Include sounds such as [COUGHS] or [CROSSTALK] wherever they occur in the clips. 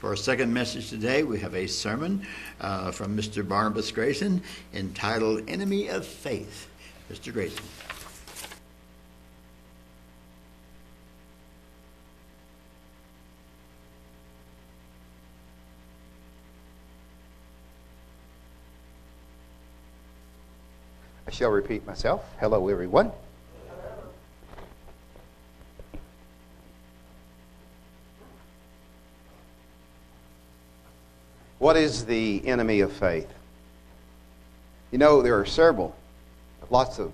For our second message today, we have a sermon uh, from Mr. Barnabas Grayson entitled Enemy of Faith. Mr. Grayson. I shall repeat myself. Hello, everyone. What is the enemy of faith? You know, there are several, lots of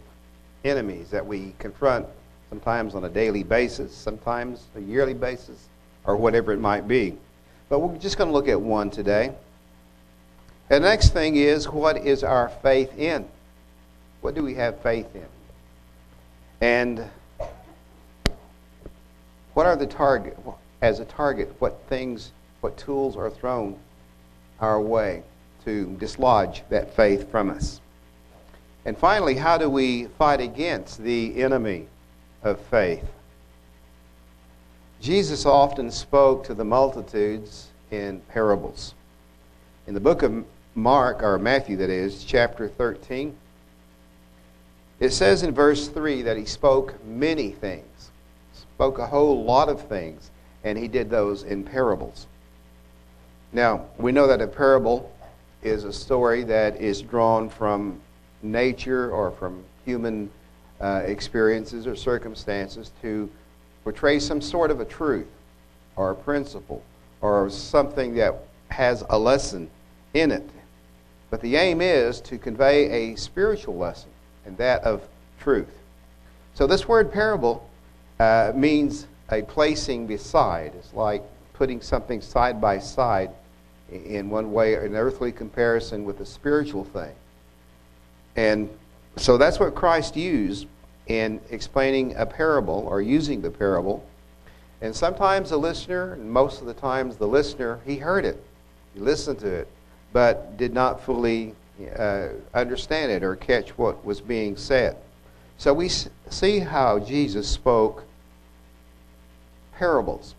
enemies that we confront sometimes on a daily basis, sometimes a yearly basis, or whatever it might be. But we're just going to look at one today. And the next thing is, what is our faith in? What do we have faith in? And what are the target, as a target, what things, what tools are thrown our way to dislodge that faith from us? And finally, how do we fight against the enemy of faith? Jesus often spoke to the multitudes in parables. In the book of Mark, or Matthew, that is, chapter 13, it says in verse 3 that he spoke many things, spoke a whole lot of things, and he did those in parables. Now, we know that a parable is a story that is drawn from nature or from human uh, experiences or circumstances to portray some sort of a truth or a principle or something that has a lesson in it. But the aim is to convey a spiritual lesson and that of truth. So this word parable uh, means a placing beside. It's like putting something side by side in one way, an earthly comparison with a spiritual thing. And so that's what Christ used in explaining a parable or using the parable. And sometimes the listener, and most of the times the listener, he heard it, he listened to it, but did not fully uh, understand it or catch what was being said. So we see how Jesus spoke parables.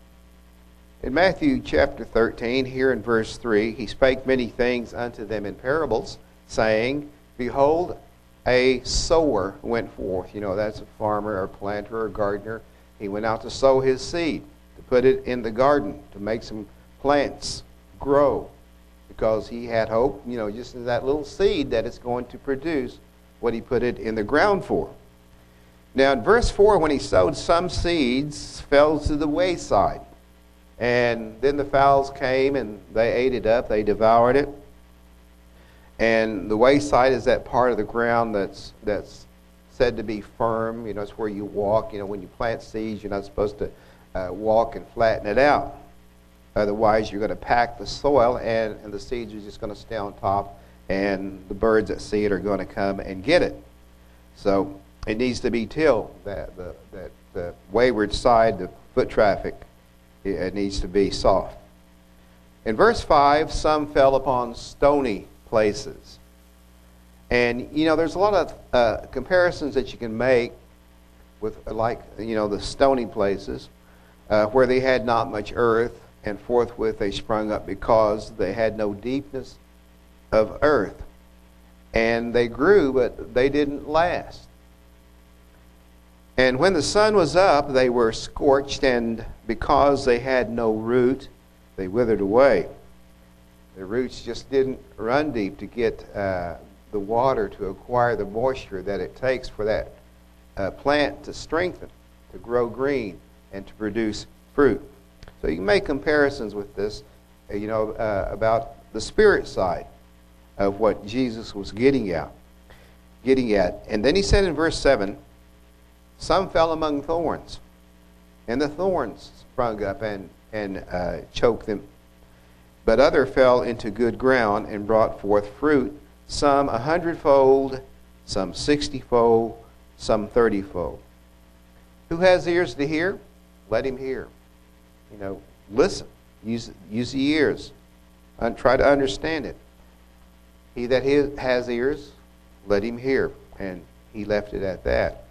In Matthew chapter 13, here in verse 3, he spake many things unto them in parables, saying, Behold, a sower went forth. You know, that's a farmer or planter or gardener. He went out to sow his seed, to put it in the garden, to make some plants grow, because he had hope, you know, just in that little seed that it's going to produce what he put it in the ground for. Now, in verse 4, when he sowed some seeds, fell to the wayside and then the fowls came and they ate it up, they devoured it. And the wayside is that part of the ground that's, that's said to be firm. You know, it's where you walk. You know, when you plant seeds, you're not supposed to uh, walk and flatten it out. Otherwise, you're going to pack the soil, and, and the seeds are just going to stay on top, and the birds that see it are going to come and get it. So it needs to be tilled, that, the, that the wayward side, the foot traffic, it needs to be soft. In verse 5, some fell upon stony places. And, you know, there's a lot of uh, comparisons that you can make with, like, you know, the stony places uh, where they had not much earth, and forthwith they sprung up because they had no deepness of earth. And they grew, but they didn't last. And when the sun was up, they were scorched, and because they had no root, they withered away. The roots just didn't run deep to get uh, the water to acquire the moisture that it takes for that uh, plant to strengthen, to grow green, and to produce fruit. So you can make comparisons with this, uh, you know, uh, about the spirit side of what Jesus was getting at. Getting at, and then he said in verse seven some fell among thorns, and the thorns sprung up and, and uh, choked them. But other fell into good ground and brought forth fruit, some a hundredfold, some sixtyfold, some thirtyfold. Who has ears to hear? Let him hear. You know, listen. Use, use the ears. And try to understand it. He that has ears, let him hear. And he left it at that.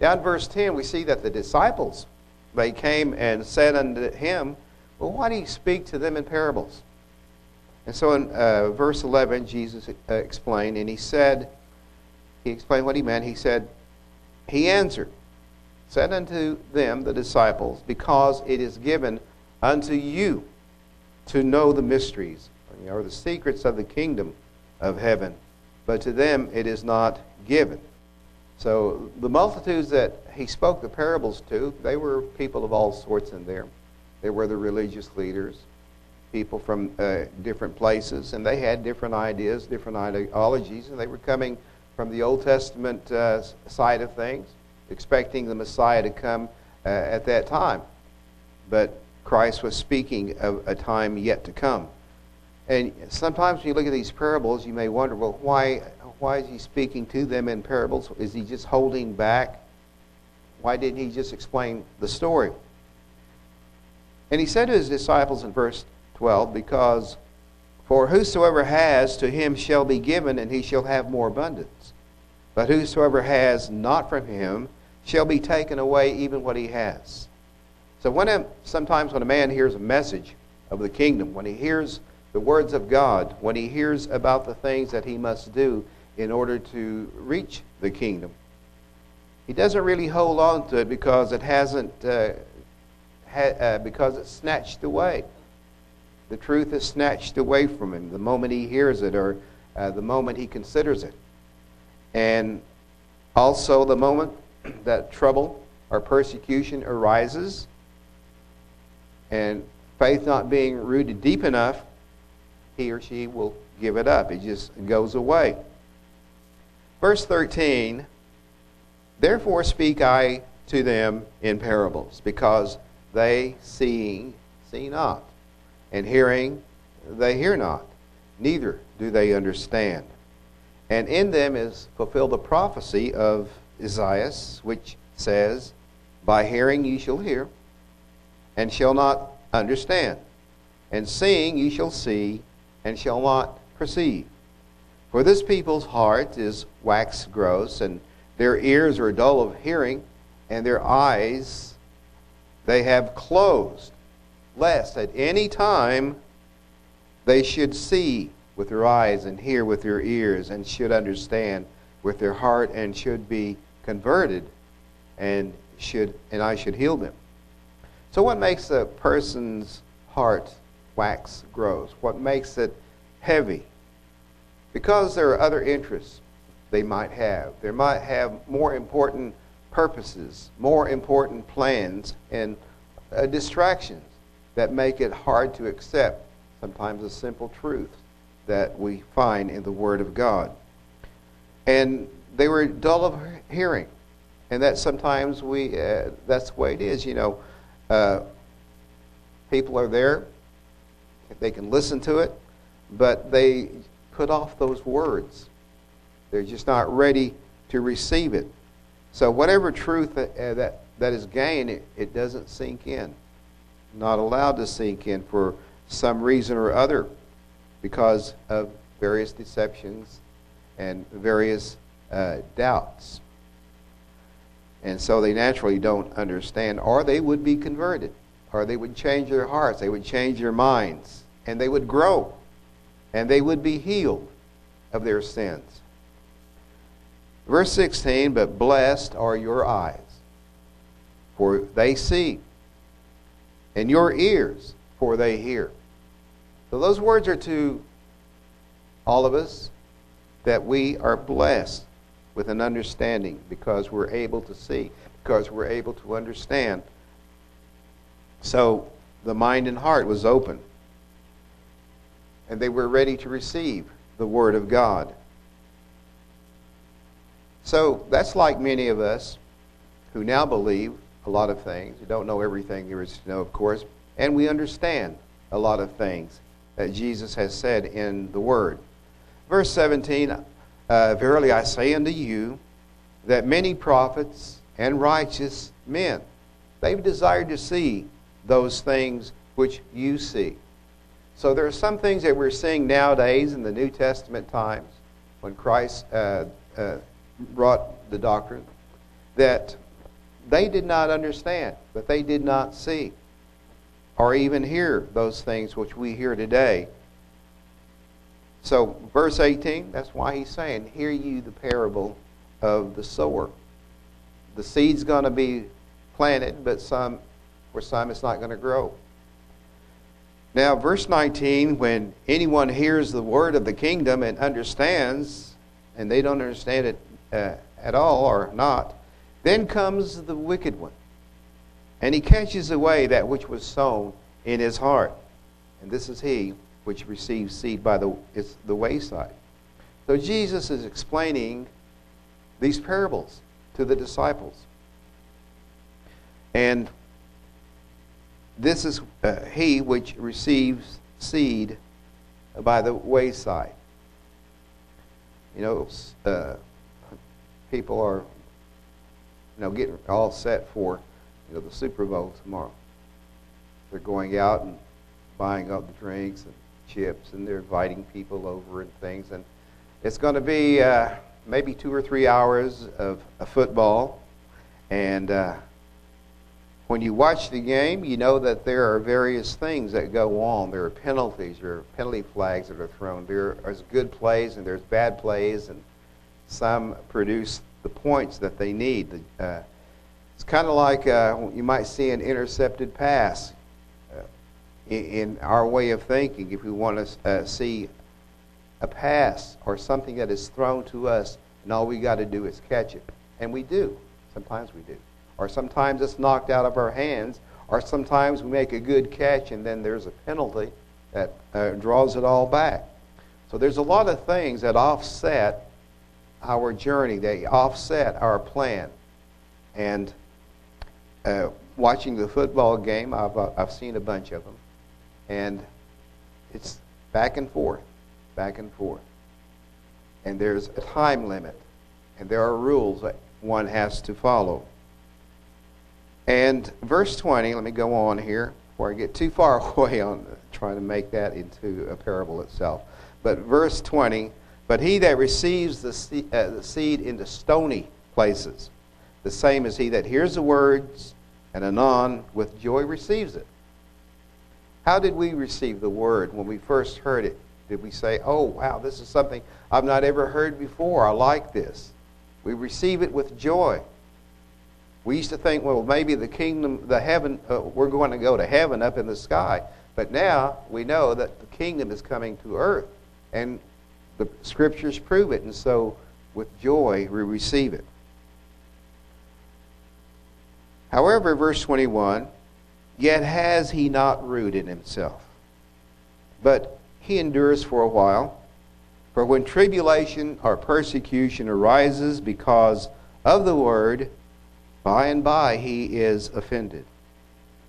Down in verse 10, we see that the disciples, they came and said unto him, Well, why do you speak to them in parables? And so in uh, verse 11, Jesus uh, explained, and he said, he explained what he meant. He said, He answered, said unto them, the disciples, because it is given unto you to know the mysteries or the secrets of the kingdom of heaven, but to them it is not given. So the multitudes that he spoke the parables to, they were people of all sorts in there. They were the religious leaders, people from uh, different places, and they had different ideas, different ideologies, and they were coming from the Old Testament uh, side of things, expecting the Messiah to come uh, at that time. But Christ was speaking of a time yet to come. And sometimes when you look at these parables, you may wonder, well, why, why is he speaking to them in parables? Is he just holding back? Why didn't he just explain the story? And he said to his disciples in verse 12, Because for whosoever has, to him shall be given, and he shall have more abundance. But whosoever has not from him shall be taken away even what he has. So when a, sometimes when a man hears a message of the kingdom, when he hears the words of God, when he hears about the things that he must do in order to reach the kingdom, he doesn't really hold on to it because it hasn't, uh, ha- uh, because it's snatched away. The truth is snatched away from him the moment he hears it or uh, the moment he considers it. And also the moment [CLEARS THROAT] that trouble or persecution arises and faith not being rooted deep enough, he or she will give it up. It just goes away. Verse 13 Therefore speak I to them in parables, because they seeing see not, and hearing they hear not, neither do they understand. And in them is fulfilled the prophecy of Isaiah, which says, By hearing ye shall hear, and shall not understand, and seeing ye shall see, and shall not perceive. For this people's heart is wax gross, and their ears are dull of hearing, and their eyes they have closed, lest at any time they should see with their eyes and hear with their ears and should understand with their heart and should be converted and should and I should heal them. So what makes a person's heart wax gross? What makes it heavy? Because there are other interests they might have. They might have more important purposes, more important plans, and uh, distractions that make it hard to accept sometimes a simple truth that we find in the Word of God. And they were dull of hearing. And that sometimes we, uh, that's the way it is, you know. Uh, people are there, they can listen to it, but they put off those words. They're just not ready to receive it. So whatever truth that, uh, that, that is gained, it, it doesn't sink in. Not allowed to sink in for some reason or other because of various deceptions and various uh, doubts. And so they naturally don't understand, or they would be converted, or they would change their hearts, they would change their minds, and they would grow, and they would be healed of their sins. Verse 16, but blessed are your eyes, for they see, and your ears, for they hear. So those words are to all of us that we are blessed with an understanding because we're able to see, because we're able to understand. So the mind and heart was open, and they were ready to receive the Word of God. So that's like many of us who now believe a lot of things. We don't know everything there is to know, of course, and we understand a lot of things that Jesus has said in the Word. Verse 17 uh, Verily I say unto you that many prophets and righteous men, they've desired to see those things which you see. So there are some things that we're seeing nowadays in the New Testament times when Christ uh, uh, brought the doctrine that they did not understand, that they did not see. or even hear those things which we hear today. So, verse 18, that's why he's saying, Hear you the parable of the sower. The seed's going to be planted, but some, for some, it's not going to grow. Now, verse 19, when anyone hears the word of the kingdom and understands, and they don't understand it uh, at all or not, then comes the wicked one. And he catches away that which was sown in his heart. And this is he which receives seed by the, the wayside. So Jesus is explaining these parables to the disciples. And this is uh, he which receives seed by the wayside. You know, uh, people are, you know, getting all set for, you know, the Super Bowl tomorrow. They're going out and buying up the drinks and chips, and they're inviting people over and things. And it's going to be uh, maybe two or three hours of, of football. And uh, when you watch the game, you know that there are various things that go on. There are penalties, there are penalty flags that are thrown. There are good plays and there's bad plays, and some produce the points that they need. Uh, it's kind of like uh, you might see an intercepted pass uh, in, in, our way of thinking. If we want to uh, see a pass or something that is thrown to us, and all we got to do is catch it. And we do. Sometimes we do or sometimes it's knocked out of our hands, or sometimes we make a good catch and then there's a penalty that uh, draws it all back. So there's a lot of things that offset our journey, they offset our plan. And uh, watching the football game, I've, uh, I've seen a bunch of them, and it's back and forth, back and forth. And there's a time limit, and there are rules that one has to follow. And verse 20, let me go on here before I get too far [LAUGHS] away on trying to make that into a parable itself. But verse 20, but he that receives the seed, uh, the seed into stony places, the same as he that hears the words and anon with joy receives it. How did we receive the word when we first heard it? Did we say, oh, wow, this is something I've not ever heard before. I like this. We receive it with joy. We used to think, well, maybe the kingdom, the heaven, uh, we're going to go to heaven up in the sky. But now we know that the kingdom is coming to earth. And the scriptures prove it. And so with joy we receive it. However, verse 21 Yet has he not rooted himself, but he endures for a while. For when tribulation or persecution arises because of the word, by and by he is offended.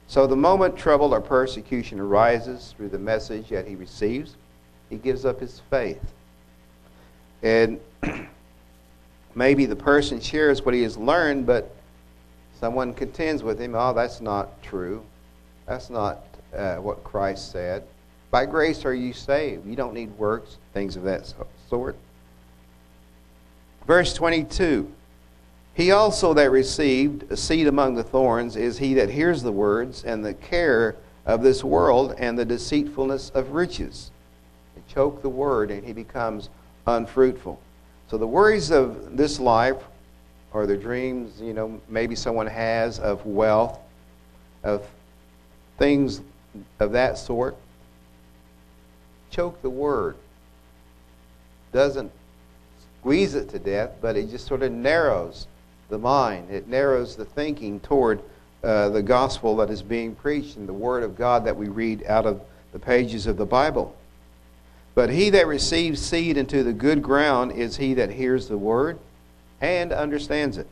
So the moment trouble or persecution arises through the message that he receives, he gives up his faith. And [CLEARS THROAT] maybe the person shares what he has learned, but someone contends with him, oh, that's not true. That's not uh, what Christ said. By grace are you saved. You don't need works, things of that sort. Verse 22 he also that received a seed among the thorns is he that hears the words and the care of this world and the deceitfulness of riches. They choke the word and he becomes unfruitful. So the worries of this life or the dreams, you know, maybe someone has of wealth, of things of that sort, choke the word. Doesn't squeeze it to death, but it just sort of narrows the mind. It narrows the thinking toward uh, the gospel that is being preached and the word of God that we read out of the pages of the Bible. But he that receives seed into the good ground is he that hears the word and understands it,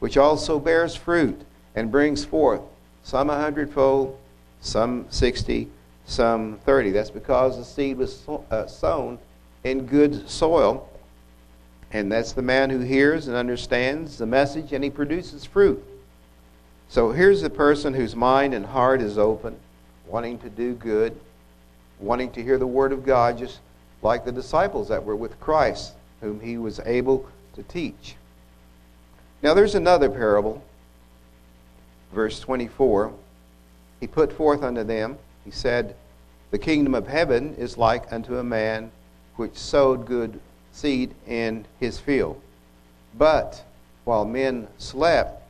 which also bears fruit and brings forth some a hundredfold, some sixty, some thirty. That's because the seed was uh, sown in good soil and that's the man who hears and understands the message and he produces fruit. So here's a person whose mind and heart is open, wanting to do good, wanting to hear the word of God, just like the disciples that were with Christ, whom he was able to teach. Now there's another parable, verse 24. he put forth unto them, he said, The kingdom of heaven is like unto a man which sowed good seed in his field. But while men slept,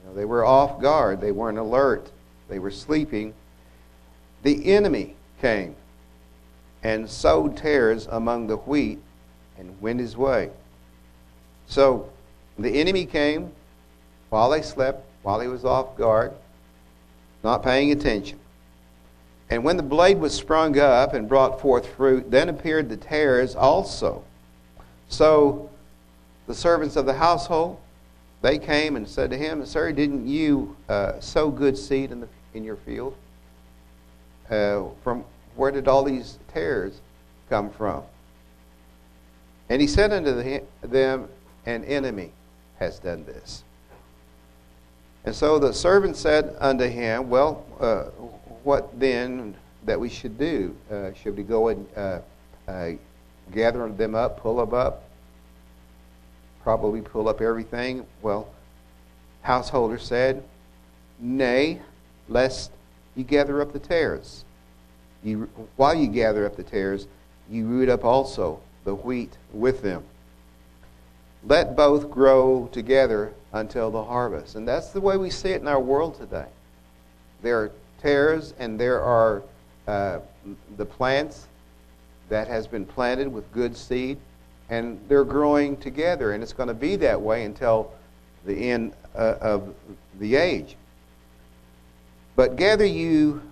you know, they were off guard, they weren't alert, they were sleeping, the enemy came and sowed tares among the wheat and went his way. So the enemy came while they slept, while he was off guard, not paying attention. And when the blade was sprung up and brought forth fruit, then appeared the tares also. So the servants of the household, they came and said to him, Sir, didn't you uh, sow good seed in, the, in your field? Uh, from where did all these tares come from? And he said unto them, An enemy has done this. And so the servant said unto him, Well, uh, what then that we should do? Uh, should we go and uh, uh, gather them up, pull them up? Probably pull up everything. Well, householder said, Nay, lest you gather up the tares. You, while you gather up the tares, you root up also the wheat with them. Let both grow together until the harvest. And that's the way we see it in our world today. There are tares and there are uh, the plants that has been planted with good seed, and they're growing together, and it's going to be that way until the end uh, of the age. But gather you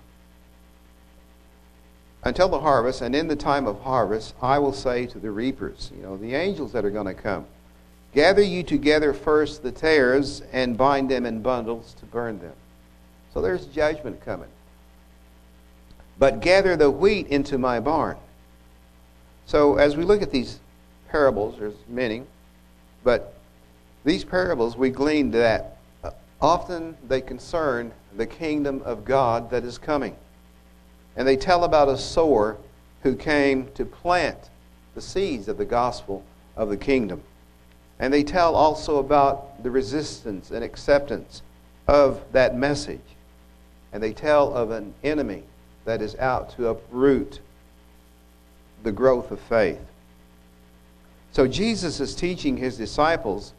until the harvest, and in the time of harvest, I will say to the reapers, you know, the angels that are going to come, gather you together first the tares and bind them in bundles to burn them. So there's judgment coming. But gather the wheat into my barn. So as we look at these parables, there's many, but these parables we gleaned that uh, often they concern the kingdom of God that is coming. And they tell about a sower who came to plant the seeds of the gospel of the kingdom. And they tell also about the resistance and acceptance of that message. And they tell of an enemy that is out to uproot the growth of faith. So Jesus is teaching his disciples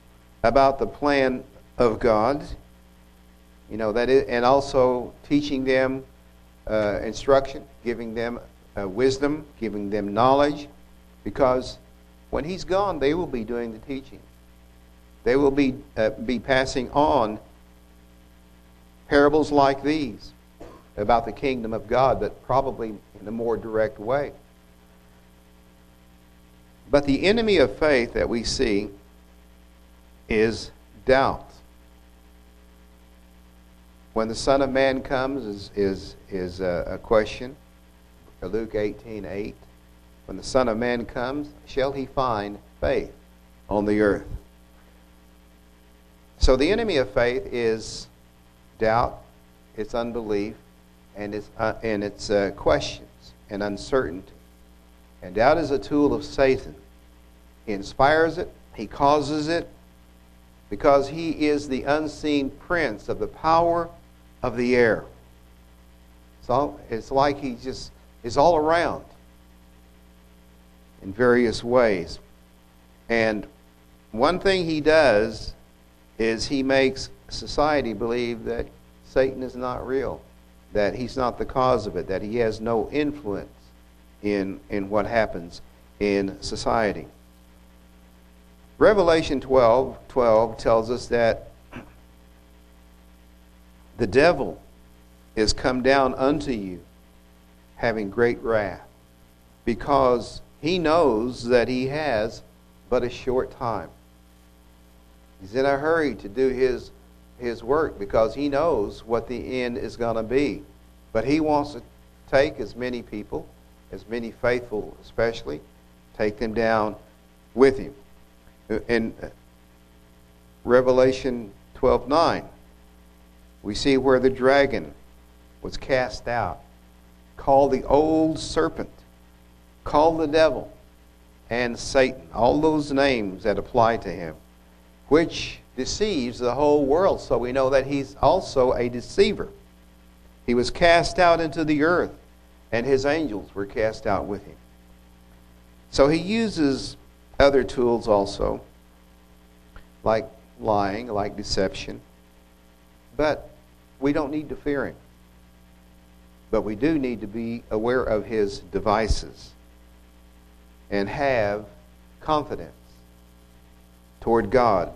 about the plan of God, you know, that is, and also teaching them uh, instruction, giving them uh, wisdom, giving them knowledge, because when he's gone, they will be doing the teaching. They will be, uh, be passing on parables like these about the kingdom of God, but probably in a more direct way. But the enemy of faith that we see is doubt when the Son of Man comes is, is, is a, a question. Luke 18 8. When the Son of Man comes, shall he find faith on the earth? So the enemy of faith is doubt, it's unbelief, and it's, uh, and it's uh, questions and uncertainty. And doubt is a tool of Satan. He inspires it, he causes it, because he is the unseen prince of the power of the air. So it's like he just is all around in various ways. And one thing he does is he makes society believe that Satan is not real, that he's not the cause of it, that he has no influence in, in what happens in society. Revelation 12, 12 tells us that the devil is come down unto you, having great wrath, because he knows that he has but a short time. He's in a hurry to do his, his work because he knows what the end is going to be. But he wants to take as many people, as many faithful especially, take them down with him. Uh, in uh, Revelation 12 9, we see where the dragon was cast out, called the old serpent, called the devil, and Satan. All those names that apply to him, which deceives the whole world. So we know that he's also a deceiver. He was cast out into the earth, and his angels were cast out with him. So he uses other tools also, like lying, like deception. But we don't need to fear him. But we do need to be aware of his devices and have confidence toward God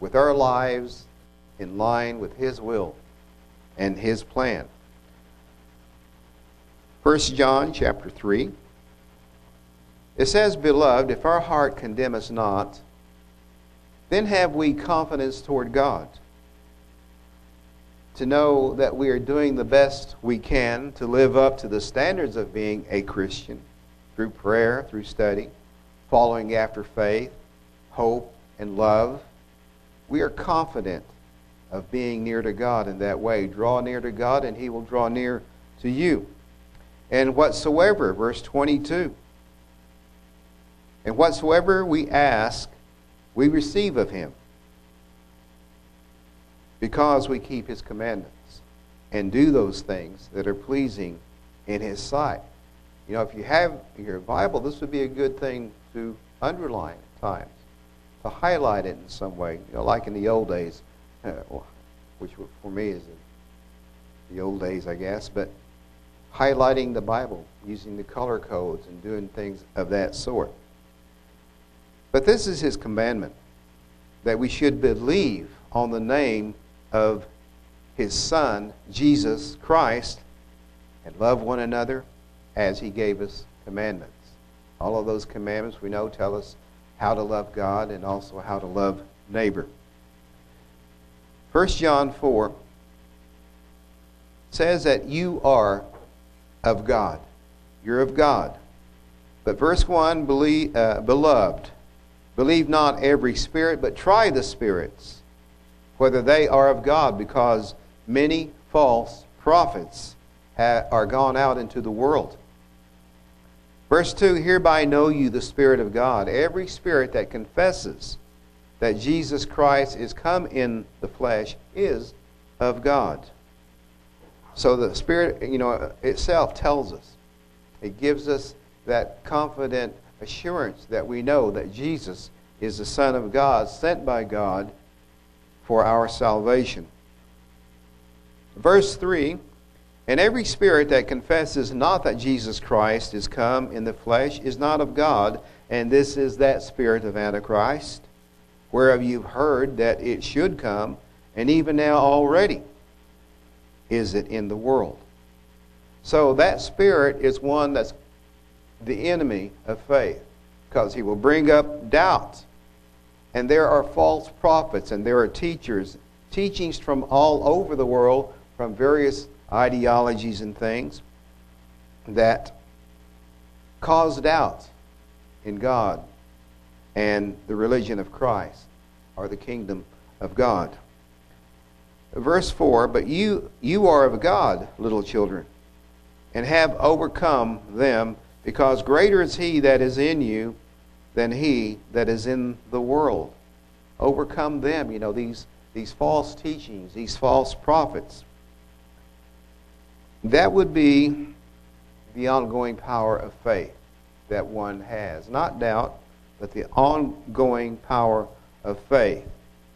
with our lives in line with his will and his plan. 1 John chapter 3 it says, Beloved, if our heart condemn us not, then have we confidence toward God to know that we are doing the best we can to live up to the standards of being a Christian through prayer, through study, following after faith, hope, and love. We are confident of being near to God in that way. Draw near to God, and He will draw near to you. And whatsoever, verse 22. And whatsoever we ask, we receive of him. Because we keep his commandments and do those things that are pleasing in his sight. You know, if you have your Bible, this would be a good thing to underline at times, to highlight it in some way. You know, like in the old days, [LAUGHS] which for me is the old days, I guess, but highlighting the Bible, using the color codes and doing things of that sort. But this is his commandment that we should believe on the name of his Son, Jesus Christ, and love one another as he gave us commandments. All of those commandments we know tell us how to love God and also how to love neighbor. 1 John 4 says that you are of God. You're of God. But verse 1, believe, uh, beloved, Believe not every spirit, but try the spirits, whether they are of God, because many false prophets are gone out into the world. Verse 2 Hereby know you the Spirit of God. Every spirit that confesses that Jesus Christ is come in the flesh is of God. So the Spirit, you know, itself tells us, it gives us that confident assurance that we know that Jesus is the Son of God, sent by God for our salvation. Verse 3 And every spirit that confesses not that Jesus Christ is come in the flesh is not of God, and this is that spirit of Antichrist, whereof you've heard that it should come, and even now already is it in the world. So that spirit is one that's the enemy of faith because he will bring up doubts. And there are false prophets and there are teachers, teachings from all over the world, from various ideologies and things that cause doubt in God and the religion of Christ or the kingdom of God. Verse 4 But you, you are of God, little children, and have overcome them because greater is he that is in you than he that is in the world. Overcome them, you know, these, these false teachings, these false prophets. That would be the ongoing power of faith that one has. Not doubt, but the ongoing power of faith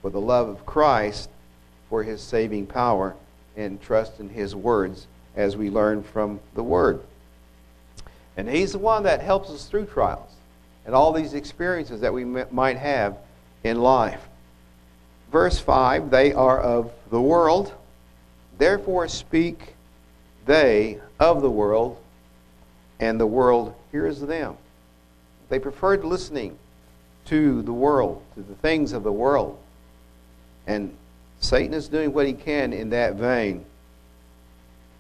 for the love of Christ for his saving power and trust in his words as we learn from the word. And He's the one that helps us through trials and all these experiences that we might have in life. Verse 5 They are of the world, therefore speak they of the world, and the world hears them. They preferred listening to the world, to the things of the world. And Satan is doing what he can in that vein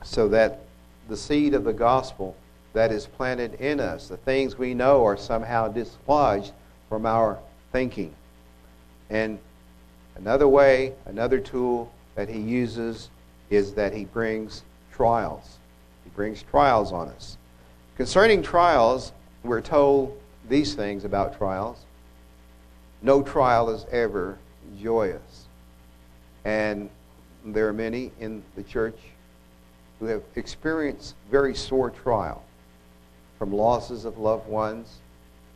so that the seed of the gospel that is planted in us. The things we know are somehow dislodged from our thinking. And another way, another tool that he uses is that he brings trials. He brings trials on us. Concerning trials, we're told these things about trials. No trial is ever joyous. And there are many in the church who have experienced very sore trial from losses of loved ones,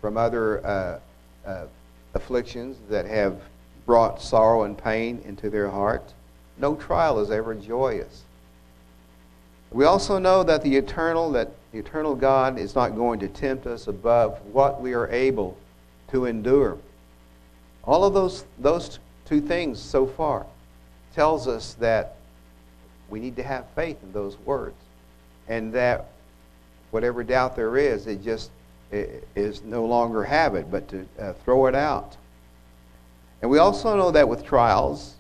from other uh, uh, afflictions that have brought sorrow and pain into their heart. No trial is ever joyous. We also know that the eternal, that the eternal God is not going to tempt us above what we are able to endure. All of those, those two things so far tells us that we need to have faith in those words. And that whatever doubt there is, it just it is no longer have it, but to uh, throw it out. And we also know that with trials,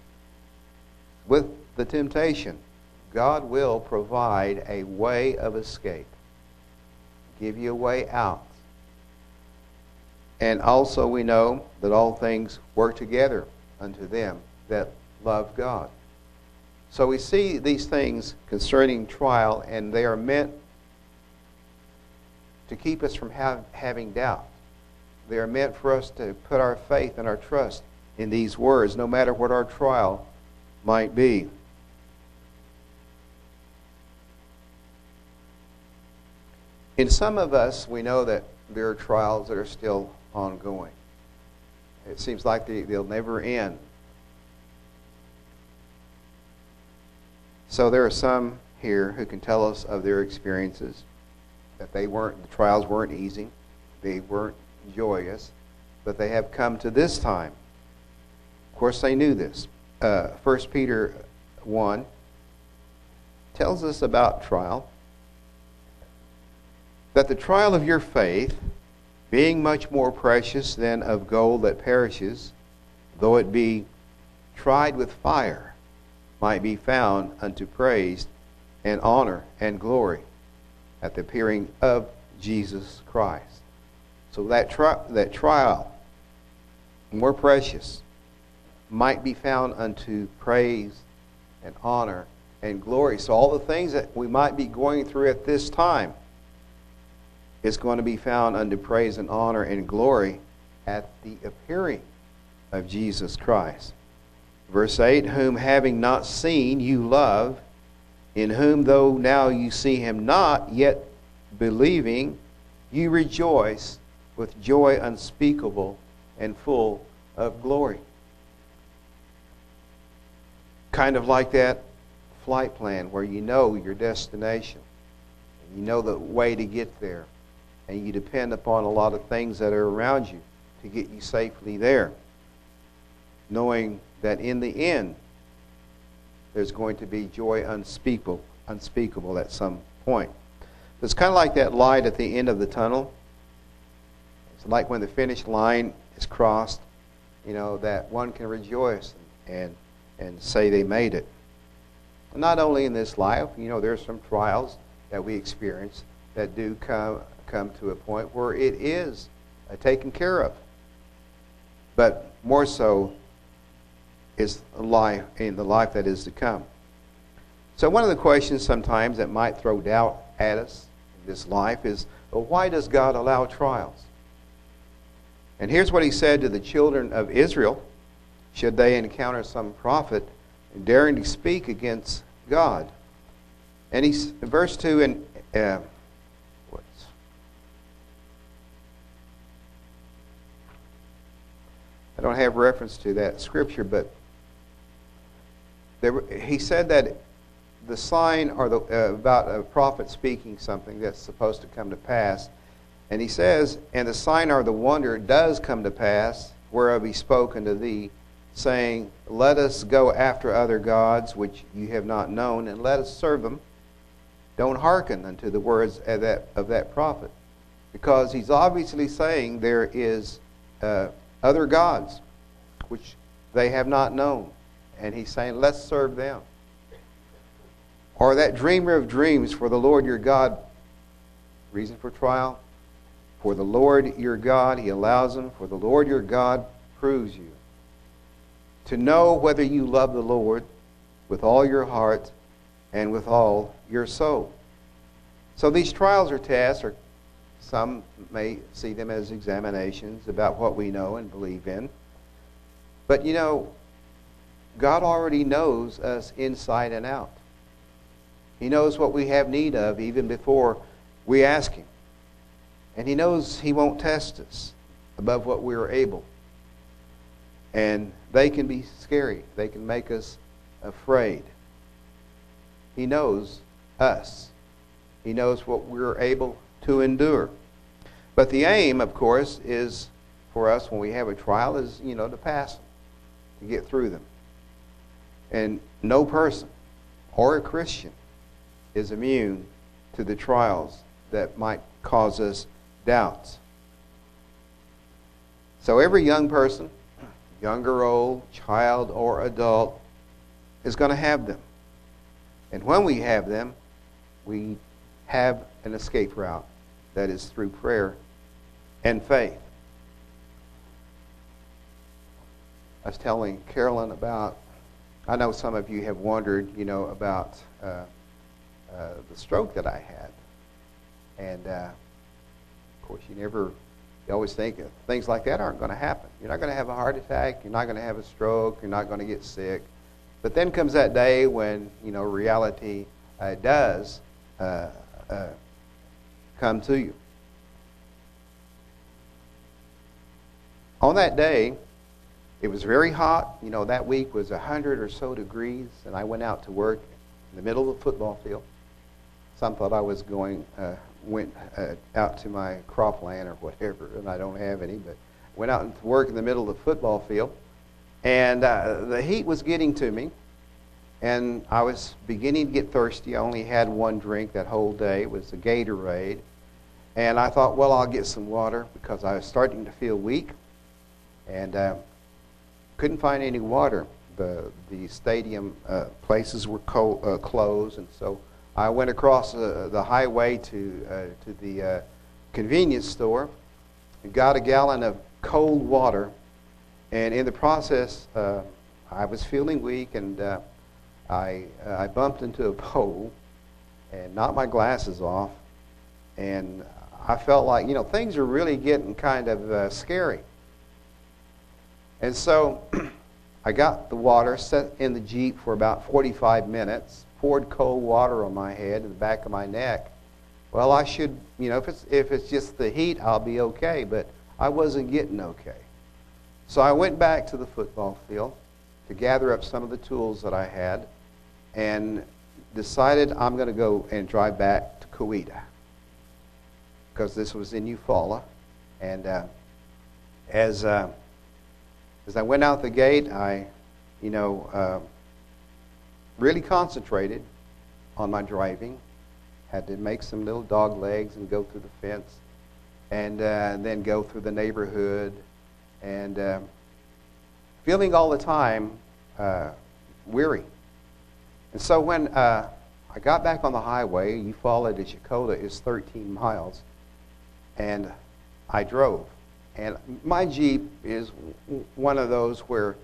with the temptation, God will provide a way of escape, give you a way out. And also, we know that all things work together unto them that love God. So we see these things concerning trial, and they are meant to keep us from have, having doubt. They are meant for us to put our faith and our trust in these words, no matter what our trial might be. In some of us, we know that there are trials that are still ongoing. It seems like they, they'll never end. So there are some here who can tell us of their experiences that they weren't the trials weren't easy, they weren't joyous, but they have come to this time. Of course, they knew this. Uh, 1 Peter 1 tells us about trial that the trial of your faith, being much more precious than of gold that perishes, though it be tried with fire, might be found unto praise and honor and glory at the appearing of Jesus Christ. So that, tri- that trial, more precious, might be found unto praise and honor and glory. So all the things that we might be going through at this time is going to be found unto praise and honor and glory at the appearing of Jesus Christ. Verse 8 Whom having not seen you love, in whom though now you see him not, yet believing, you rejoice with joy unspeakable and full of glory. Kind of like that flight plan where you know your destination, and you know the way to get there, and you depend upon a lot of things that are around you to get you safely there, knowing that in the end, there's going to be joy unspeakable, unspeakable at some point. It's kind of like that light at the end of the tunnel. It's like when the finish line is crossed, you know, that one can rejoice and, and say they made it. Not only in this life, you know, there's some trials that we experience that do come, come to a point where it is uh, taken care of. But more so is life in the life that is to come. So one of the questions sometimes that might throw doubt at us in this life is, well, why does God allow trials? And here's what he said to the children of Israel should they encounter some prophet daring to speak against God. And he's verse 2 and uh, I don't have reference to that scripture, but he said that the sign or the, uh, about a prophet speaking something that's supposed to come to pass. And he says, And the sign or the wonder does come to pass, whereof he spoke unto thee, saying, Let us go after other gods which you have not known, and let us serve them. Don't hearken unto the words of that, of that prophet. Because he's obviously saying there is uh, other gods which they have not known. And he's saying, let's serve them. Or that dreamer of dreams for the Lord your God. Reason for trial? For the Lord your God, he allows them. For the Lord your God proves you. To know whether you love the Lord with all your heart and with all your soul. So these trials or tests, or some may see them as examinations about what we know and believe in. But you know, God already knows us inside and out. He knows what we have need of even before we ask Him. And He knows He won't test us above what we are able. And they can be scary, they can make us afraid. He knows us, He knows what we're able to endure. But the aim, of course, is for us when we have a trial is, you know, to pass them, to get through them. And no person or a Christian is immune to the trials that might cause us doubts. So every young person, young or old, child or adult, is going to have them. And when we have them, we have an escape route that is through prayer and faith. I was telling Carolyn about, I know some of you have wondered, you know, about uh, uh, the stroke that I had. And, uh, of course, you never, you always think things like that aren't going to happen. You're not going to have a heart attack. You're not going to have a stroke. You're not going to get sick. But then comes that day when, you know, reality uh, does uh, uh, come to you. On that day, it was very hot. You know, that week was 100 or so degrees, and I went out to work in the middle of the football field. Some thought I was going, uh, went uh, out to my cropland or whatever, and I don't have any, but went out to work in the middle of the football field. And uh, the heat was getting to me, and I was beginning to get thirsty. I only had one drink that whole day. It was a Gatorade. And I thought, well, I'll get some water because I was starting to feel weak and uh, couldn't find any water. The, the stadium uh, places were co- uh, closed, and so I went across uh, the highway to, uh, to the uh, convenience store and got a gallon of cold water. And in the process, I was feeling weak, and I, I bumped into a [LAUGHS] pole and knocked my glasses off. And I felt like, you know, things are really getting kind of scary. And so [CLEARS THROAT] I got the water, set in the Jeep for about 45 minutes, poured cold water on my head and the back of my neck. Well, I should, you know, if it's, if it's just the heat, I'll be okay, but I wasn't getting okay. So I went back to the football field to gather up some of the tools that I had and decided I'm going to go and drive back to Coweta because this was in Eufaula. And uh, as uh, as I went out the gate, I, you know, uh, really concentrated on my driving. Had to make some little dog legs and go through the fence, and, uh, then go through the neighborhood, and uh, feeling all the time uh, weary. And so when uh, I got back on the highway, Eufaula to Checotah is 13 miles, and I drove. And my Jeep is one of those where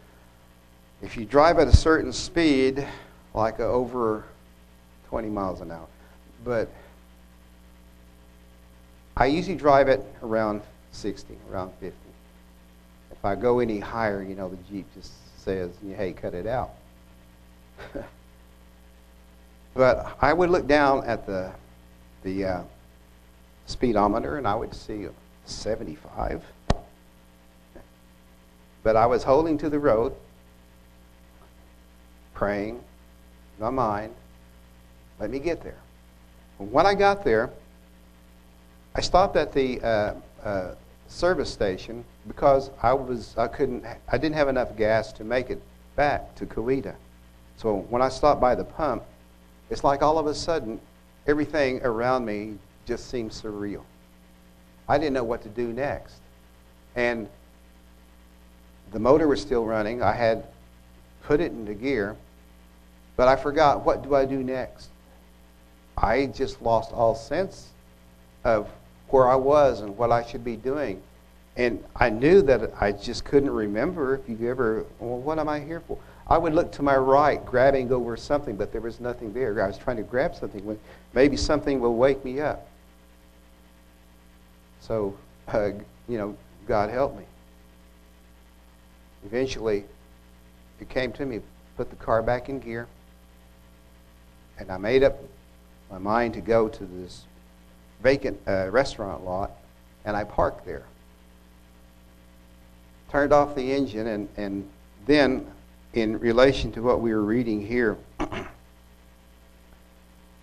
if you drive at a certain speed, like over 20 miles an hour, but I usually drive it around 60, around 50. If I go any higher, you know, the Jeep just says, hey, cut it out. [LAUGHS] but I would look down at the, the uh, speedometer and I would see 75. But I was holding to the road, praying in my mind, let me get there. When I got there, I stopped at the uh, uh, service station because I was I couldn't I didn't have enough gas to make it back to Coweta. So when I stopped by the pump, it's like all of a sudden everything around me just seemed surreal. I didn't know what to do next. And the motor was still running. I had put it into gear, but I forgot what do I do next? I just lost all sense of where I was and what I should be doing. And I knew that I just couldn't remember if you ever, well, what am I here for? I would look to my right, grabbing over something, but there was nothing there. I was trying to grab something maybe something will wake me up. So, uh, you know, God help me. Eventually, it came to me, put the car back in gear, and I made up my mind to go to this vacant uh, restaurant lot, and I parked there. Turned off the engine, and, and then, in relation to what we were reading here [CLEARS THROAT]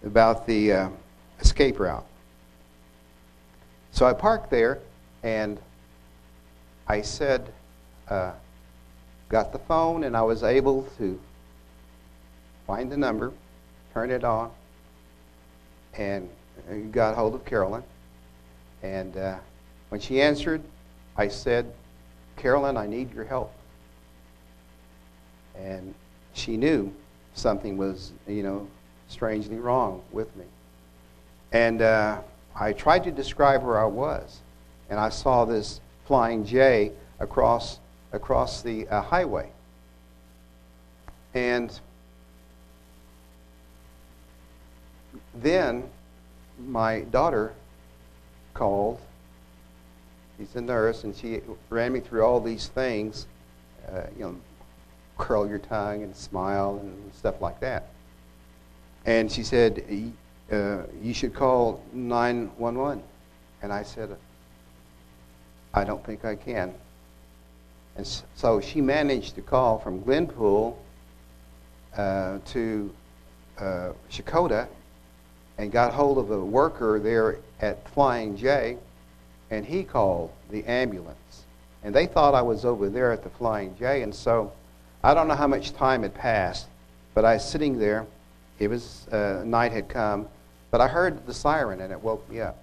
about the uh, escape route. So I parked there, and I said, uh, got the phone, and I was able to find the number, turn it on, and got hold of Carolyn. And uh, when she answered, I said, Carolyn, I need your help. And she knew something was, you know, strangely wrong with me. And uh, I tried to describe where I was. And I saw this flying J across, across the uh, highway. And then my daughter called. She's a nurse, and she ran me through all these things. Uh, you know, curl your tongue and smile and stuff like that. And she said, uh, "You should call 911." And I said, "I don't think I can." And so she managed to call from Glenpool uh, to uh, Checotah and got hold of a worker there at Flying J, and he called the ambulance. And they thought I was over there at the Flying J, and so I don't know how much time had passed, but I was sitting there. It was uh, night had come, but I heard the siren, and it woke me up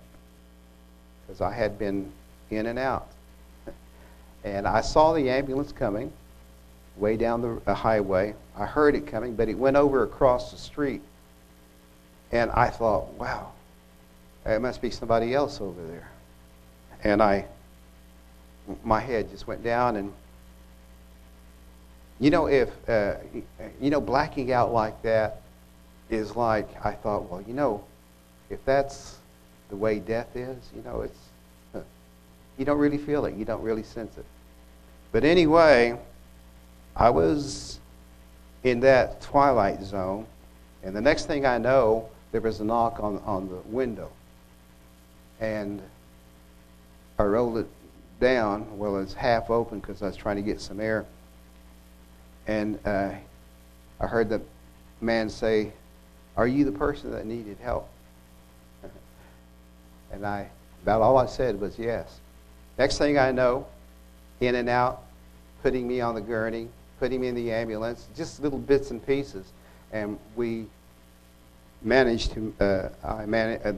because I had been in and out. And I saw the ambulance coming way down the highway. I heard it coming, but it went over across the street and I thought, wow, it must be somebody else over there. And I, my head just went down. And, you know, if, uh, you know, blacking out like that is like, I thought, well, you know, if that's the way death is, you know, it's, you don't really feel it. You don't really sense it. But anyway, I was in that twilight zone. And the next thing I know, there was a knock on, on the window. And I rolled it down. Well, it's half open because I was trying to get some air. And uh, I heard the man say, Are you the person that needed help? [LAUGHS] and I, about all I said was yes. Next thing I know, in and out, putting me on the gurney, putting me in the ambulance, just little bits and pieces. And we managed to, uh, I man- uh,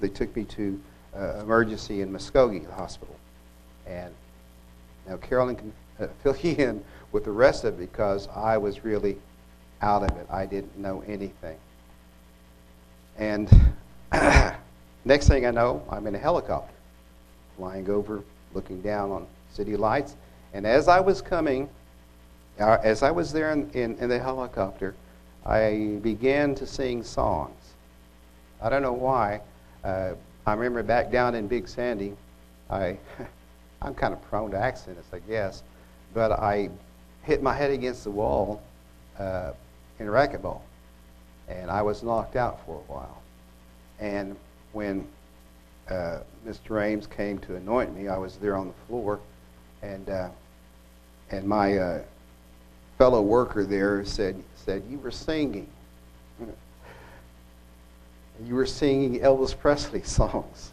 they took me to uh, emergency in Muskogee Hospital. And now Carolyn can uh, [LAUGHS] fill you in with the rest of it because I was really out of it. I didn't know anything. And [COUGHS] next thing I know, I'm in a helicopter flying over, looking down on city lights. And as I was coming, uh, as I was there in, in, in the helicopter, I began to sing songs. I don't know why. Uh, I remember back down in Big Sandy, I, [LAUGHS] I'm kind of prone to accidents, I guess, but I hit my head against the wall uh, in racquetball, and I was knocked out for a while. And when uh, Mr. Ames came to anoint me, I was there on the floor, and uh, and my uh, fellow worker there said said you were singing. [LAUGHS] You were singing Elvis Presley songs.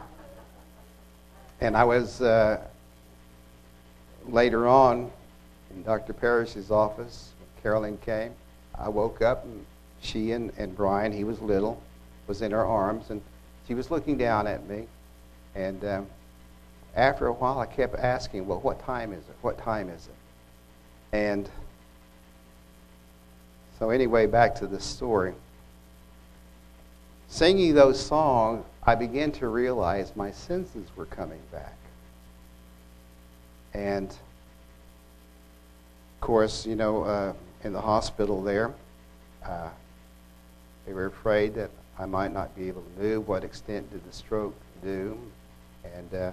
[LAUGHS] and I was uh, later on in Dr. Parrish's office. Carolyn came. I woke up and she and, and Brian, he was little, was in her arms, and she was looking down at me. And um, after a while, I kept asking, Well, what time is it? What time is it? And so, anyway, back to the story. Singing those songs, I began to realize my senses were coming back. And, of course, you know, uh, in the hospital there, uh, they were afraid that I might not be able to move. What extent did the stroke do? And uh,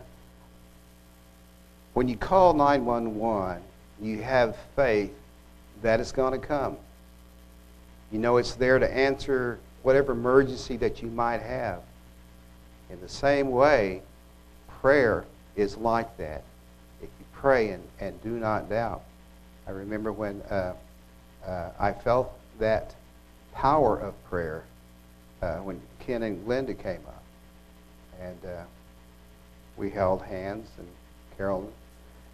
when you call 911, you have faith that it's going to come. You know it's there to answer whatever emergency that you might have. In the same way, prayer is like that. If you pray and, and do not doubt. I remember when uh, uh, I felt that power of prayer uh, when Ken and Linda came up. And uh, we held hands, and Carolyn,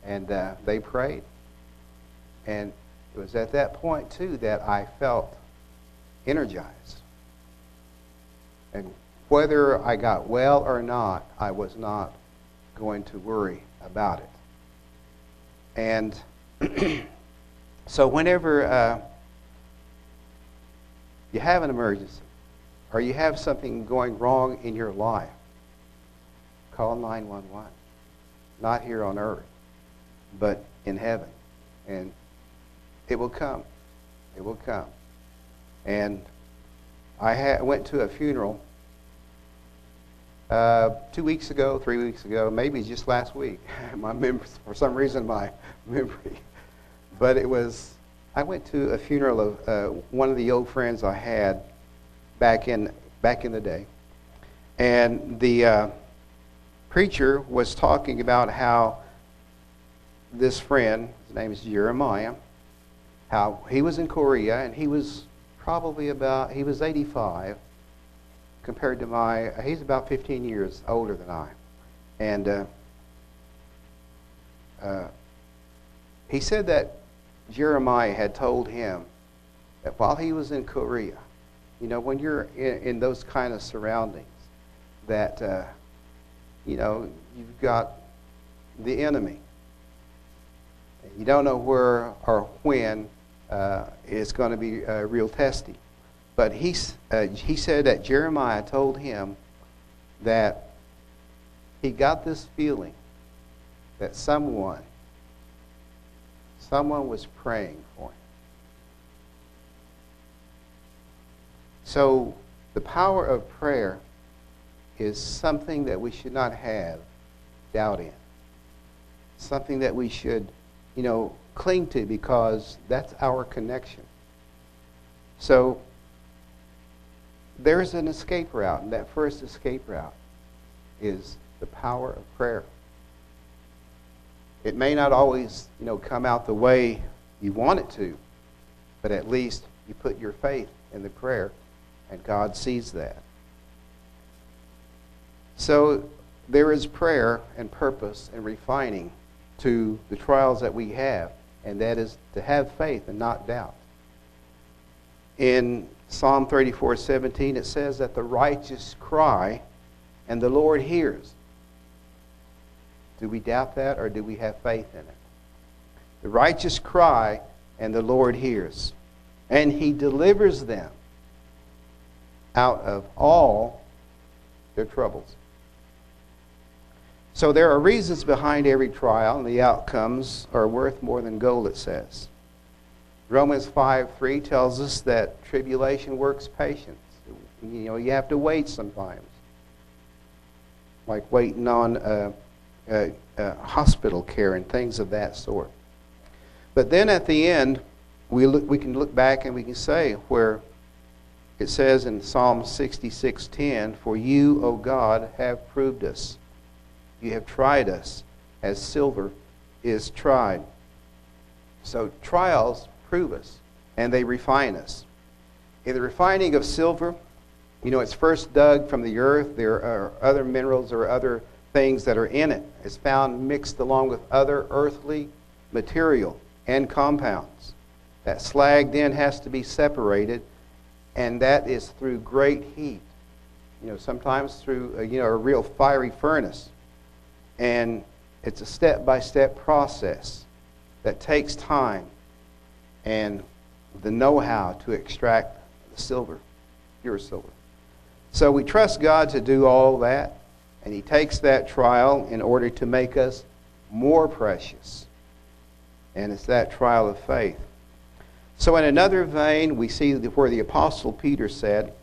and uh, they prayed. And it was at that point, too, that I felt energized. And whether I got well or not, I was not going to worry about it. And [CLEARS THROAT] so, whenever uh, you have an emergency or you have something going wrong in your life, call 911. Not here on earth, but in heaven. And it will come. It will come. And I ha- went to a funeral uh, two weeks ago, three weeks ago, maybe just last week. [LAUGHS] my mem- for some reason, my [LAUGHS] memory. But it was, I went to a funeral of uh, one of the old friends I had back in, back in the day. And the uh, preacher was talking about how this friend, his name is Jeremiah, how he was in Korea and he was probably about, he was 85 compared to my, he's about 15 years older than I. And uh, uh, he said that Jeremiah had told him that while he was in Korea, you know, when you're in, in those kind of surroundings, that, uh, you know, you've got the enemy. You don't know where or when uh, it's going to be uh, real testy. But he, uh, he said that Jeremiah told him that he got this feeling that someone, someone was praying for him. So the power of prayer is something that we should not have doubt in. Something that we should, you know, cling to because that's our connection. So there's an escape route, and that first escape route is the power of prayer. It may not always, you know, come out the way you want it to, but at least you put your faith in the prayer, and God sees that. So there is prayer and purpose and refining to the trials that we have and that is to have faith and not doubt. In Psalm 34 17, it says that the righteous cry and the Lord hears. Do we doubt that or do we have faith in it? The righteous cry and the Lord hears, and he delivers them out of all their troubles. So there are reasons behind every trial, and the outcomes are worth more than gold, it says. Romans 5 3 tells us that tribulation works patience. You know, you have to wait sometimes, like waiting on uh, hospital care and things of that sort. But then at the end, we, look, we can look back and we can say where it says in Psalm 66:10, "For you, O God, have proved us." You have tried us as silver is tried. So trials prove us and they refine us. In the refining of silver, you know, it's first dug from the earth. There are other minerals or other things that are in it. It's found mixed along with other earthly material and compounds. That slag then has to be separated, and that is through great heat. You know, sometimes through a, you know a real fiery furnace. And it's a step by step process that takes time and the know how to extract the silver, pure silver. So we trust God to do all that, and He takes that trial in order to make us more precious. And it's that trial of faith. So, in another vein, we see where the Apostle Peter said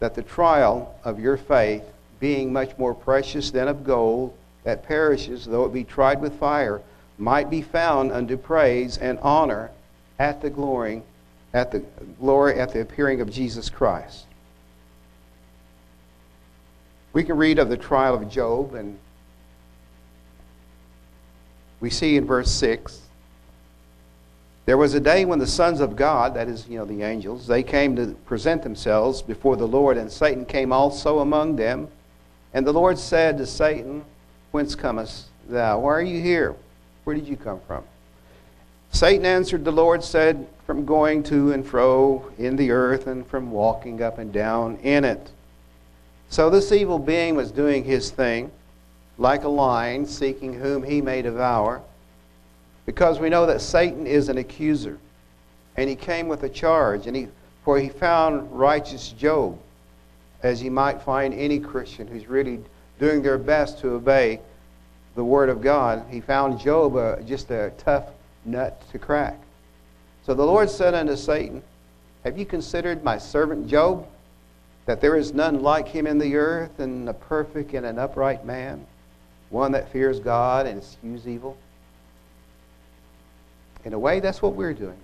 that the trial of your faith being much more precious than of gold that perishes, though it be tried with fire, might be found unto praise and honor at the glory at the glory at the appearing of Jesus Christ. We can read of the trial of Job, and we see in verse 6 there was a day when the sons of God, that is, you know, the angels, they came to present themselves before the Lord, and Satan came also among them. And the Lord said to Satan, Whence comest thou? Why are you here? Where did you come from? Satan answered the Lord, said, From going to and fro in the earth, and from walking up and down in it. So this evil being was doing his thing, like a lion, seeking whom he may devour. Because we know that Satan is an accuser. And he came with a charge. And he, for he found righteous Job, as he might find any Christian who's really doing their best to obey the Word of God. He found Job uh, just a tough nut to crack. So the Lord said unto Satan, Have you considered my servant Job, that there is none like him in the earth, and a perfect and an upright man, one that fears God and eschews evil? in a way, that's what we're doing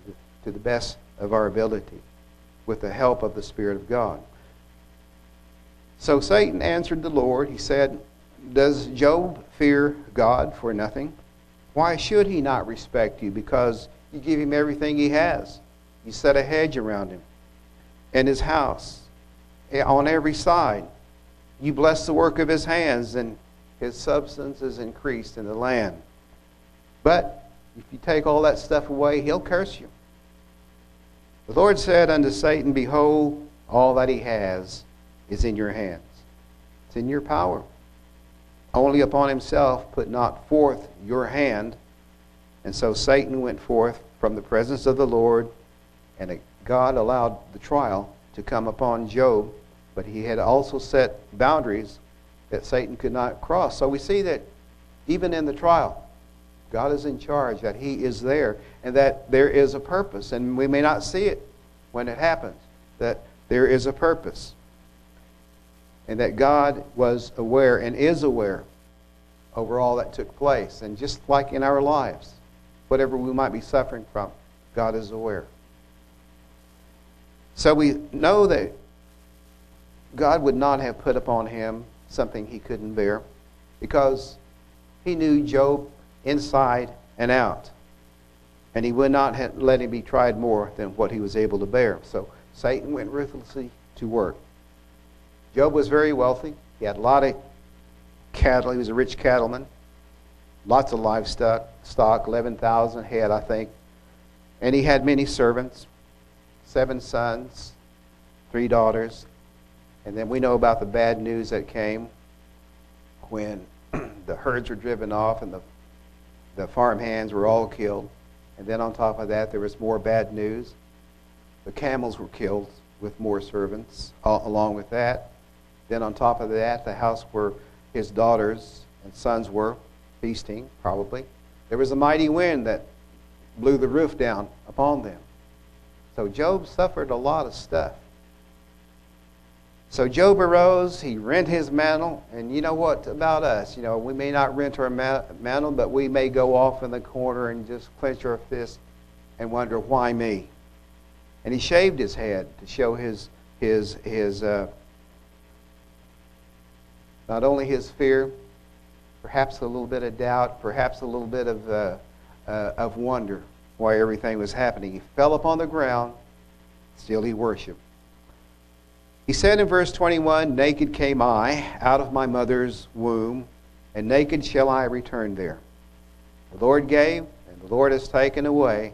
to the best of our ability with the help of the Spirit of God. So Satan answered the Lord. He said, Does Job fear God for nothing? Why should he not respect you? Because you give him everything he has. You set a hedge around him and his house eh, on every side. You bless the work of his hands, and his substance is increased in the land. But if you take all that stuff away, he'll curse you. The Lord said unto Satan, Behold, all that he has is in your hands. It's in your power. Only upon himself put not forth your hand. And so Satan went forth from the presence of the Lord, and God allowed the trial to come upon Job, but he had also set boundaries that Satan could not cross. So we see that even in the trial, God is in charge, that He is there, and that there is a purpose. And we may not see it when it happens, that there is a purpose. And that God was aware and is aware over all that took place. And just like in our lives, whatever we might be suffering from, God is aware. So we know that God would not have put upon him something he couldn't bear because he knew Job inside and out. And he would not let him be tried more than what he was able to bear. So Satan went ruthlessly to work. Job was very wealthy. He had a lot of cattle. He was a rich cattleman. Lots of livestock, stock, 11,000 head, I think. And he had many servants, seven sons, three daughters. And then we know about the bad news that came when [CLEARS THROAT] the herds were driven off and the the farm hands were all killed. And then on top of that, there was more bad news. The camels were killed with more servants along with that. Then on top of that, the house where his daughters and sons were feasting, probably. There was a mighty wind that blew the roof down upon them. So Job suffered a lot of stuff. So Job arose, he rent his mantle, and you know what about us? You know, we may not rent our mantle, but we may go off in the corner and just clench our fist and wonder, why me? And he shaved his head to show his, his, his uh, not only his fear, perhaps a little bit of doubt, perhaps a little bit of, uh, uh, of wonder why everything was happening. He fell upon the ground, still he worshiped. He said in verse 21 Naked came I out of my mother's womb, and naked shall I return there. The Lord gave, and the Lord has taken away.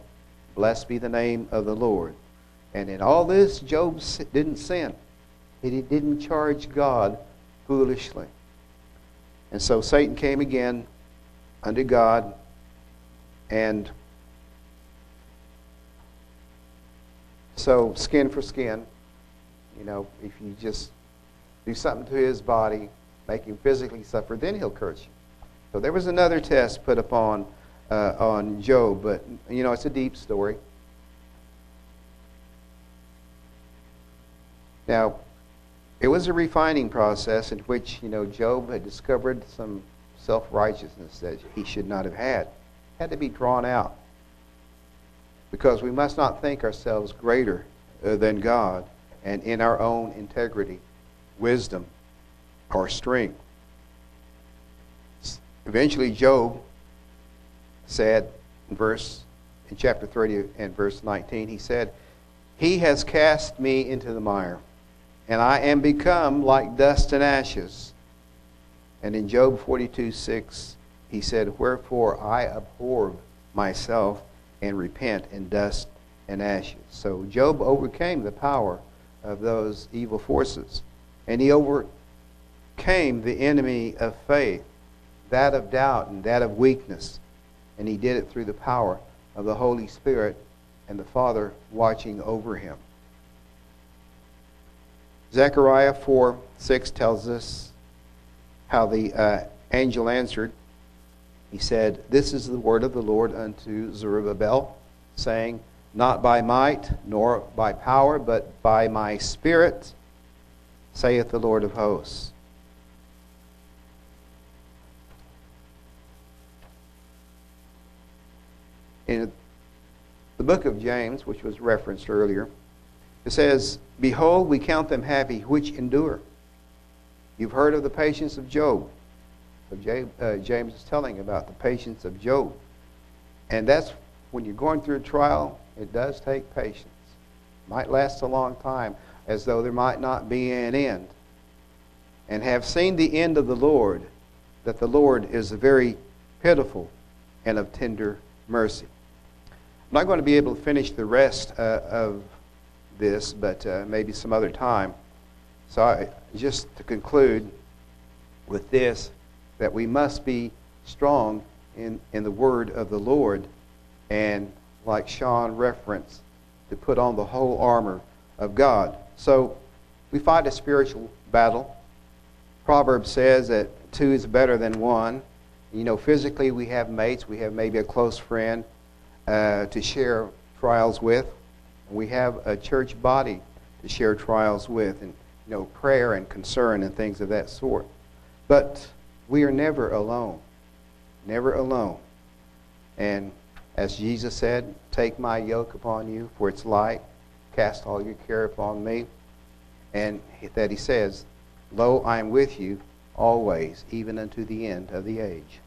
Blessed be the name of the Lord. And in all this, Job didn't sin. He didn't charge God foolishly. And so Satan came again unto God and so skin for skin you know, if you just do something to his body, make him physically suffer, then he'll curse you. So there was another test put upon uh, on Job, but you know, it's a deep story. Now, it was a refining process in which, you know, Job had discovered some self righteousness that he should not have had. It had to be drawn out. because we must not think ourselves greater uh, than God and in our own integrity, wisdom, or strength. Eventually, Job said in verse in chapter 30 and verse 19, he said, He has cast me into the mire, and I am become like dust and ashes. And in Job 42 6, he said, Wherefore I abhor myself and repent in dust and ashes. So Job overcame the power of those evil forces. And he overcame the enemy of faith, that of doubt and that of weakness. And he did it through the power of the Holy Spirit and the Father watching over him. Zechariah 4 6 tells us how the uh, angel answered. He said, This is the word of the Lord unto Zerubbabel, saying, Not by might nor by power, but by my spirit, saith the Lord of hosts. In the book of James, which was referenced earlier, it says, Behold, we count them happy which endure. You've heard of the patience of Job. So uh, James is telling about the patience of Job. And that's when you're going through a trial, it does take patience. Might last a long time, as though there might not be an end. And have seen the end of the Lord, that the Lord is very pitiful and of tender mercy. I'm not going to be able to finish the rest uh, of this, but uh, maybe some other time. So, I, just to conclude with this, that we must be strong in, in the word of the Lord, and like Sean referenced, to put on the whole armor of God. So, we fight a spiritual battle. Proverbs says that two is better than one. You know, physically, we have mates, we have maybe a close friend uh, to share trials with. We have a church body to share trials with and you know prayer and concern and things of that sort. But we are never alone. Never alone. And as Jesus said, take my yoke upon you for it's light, cast all your care upon me. And that he says, lo I am with you always even unto the end of the age.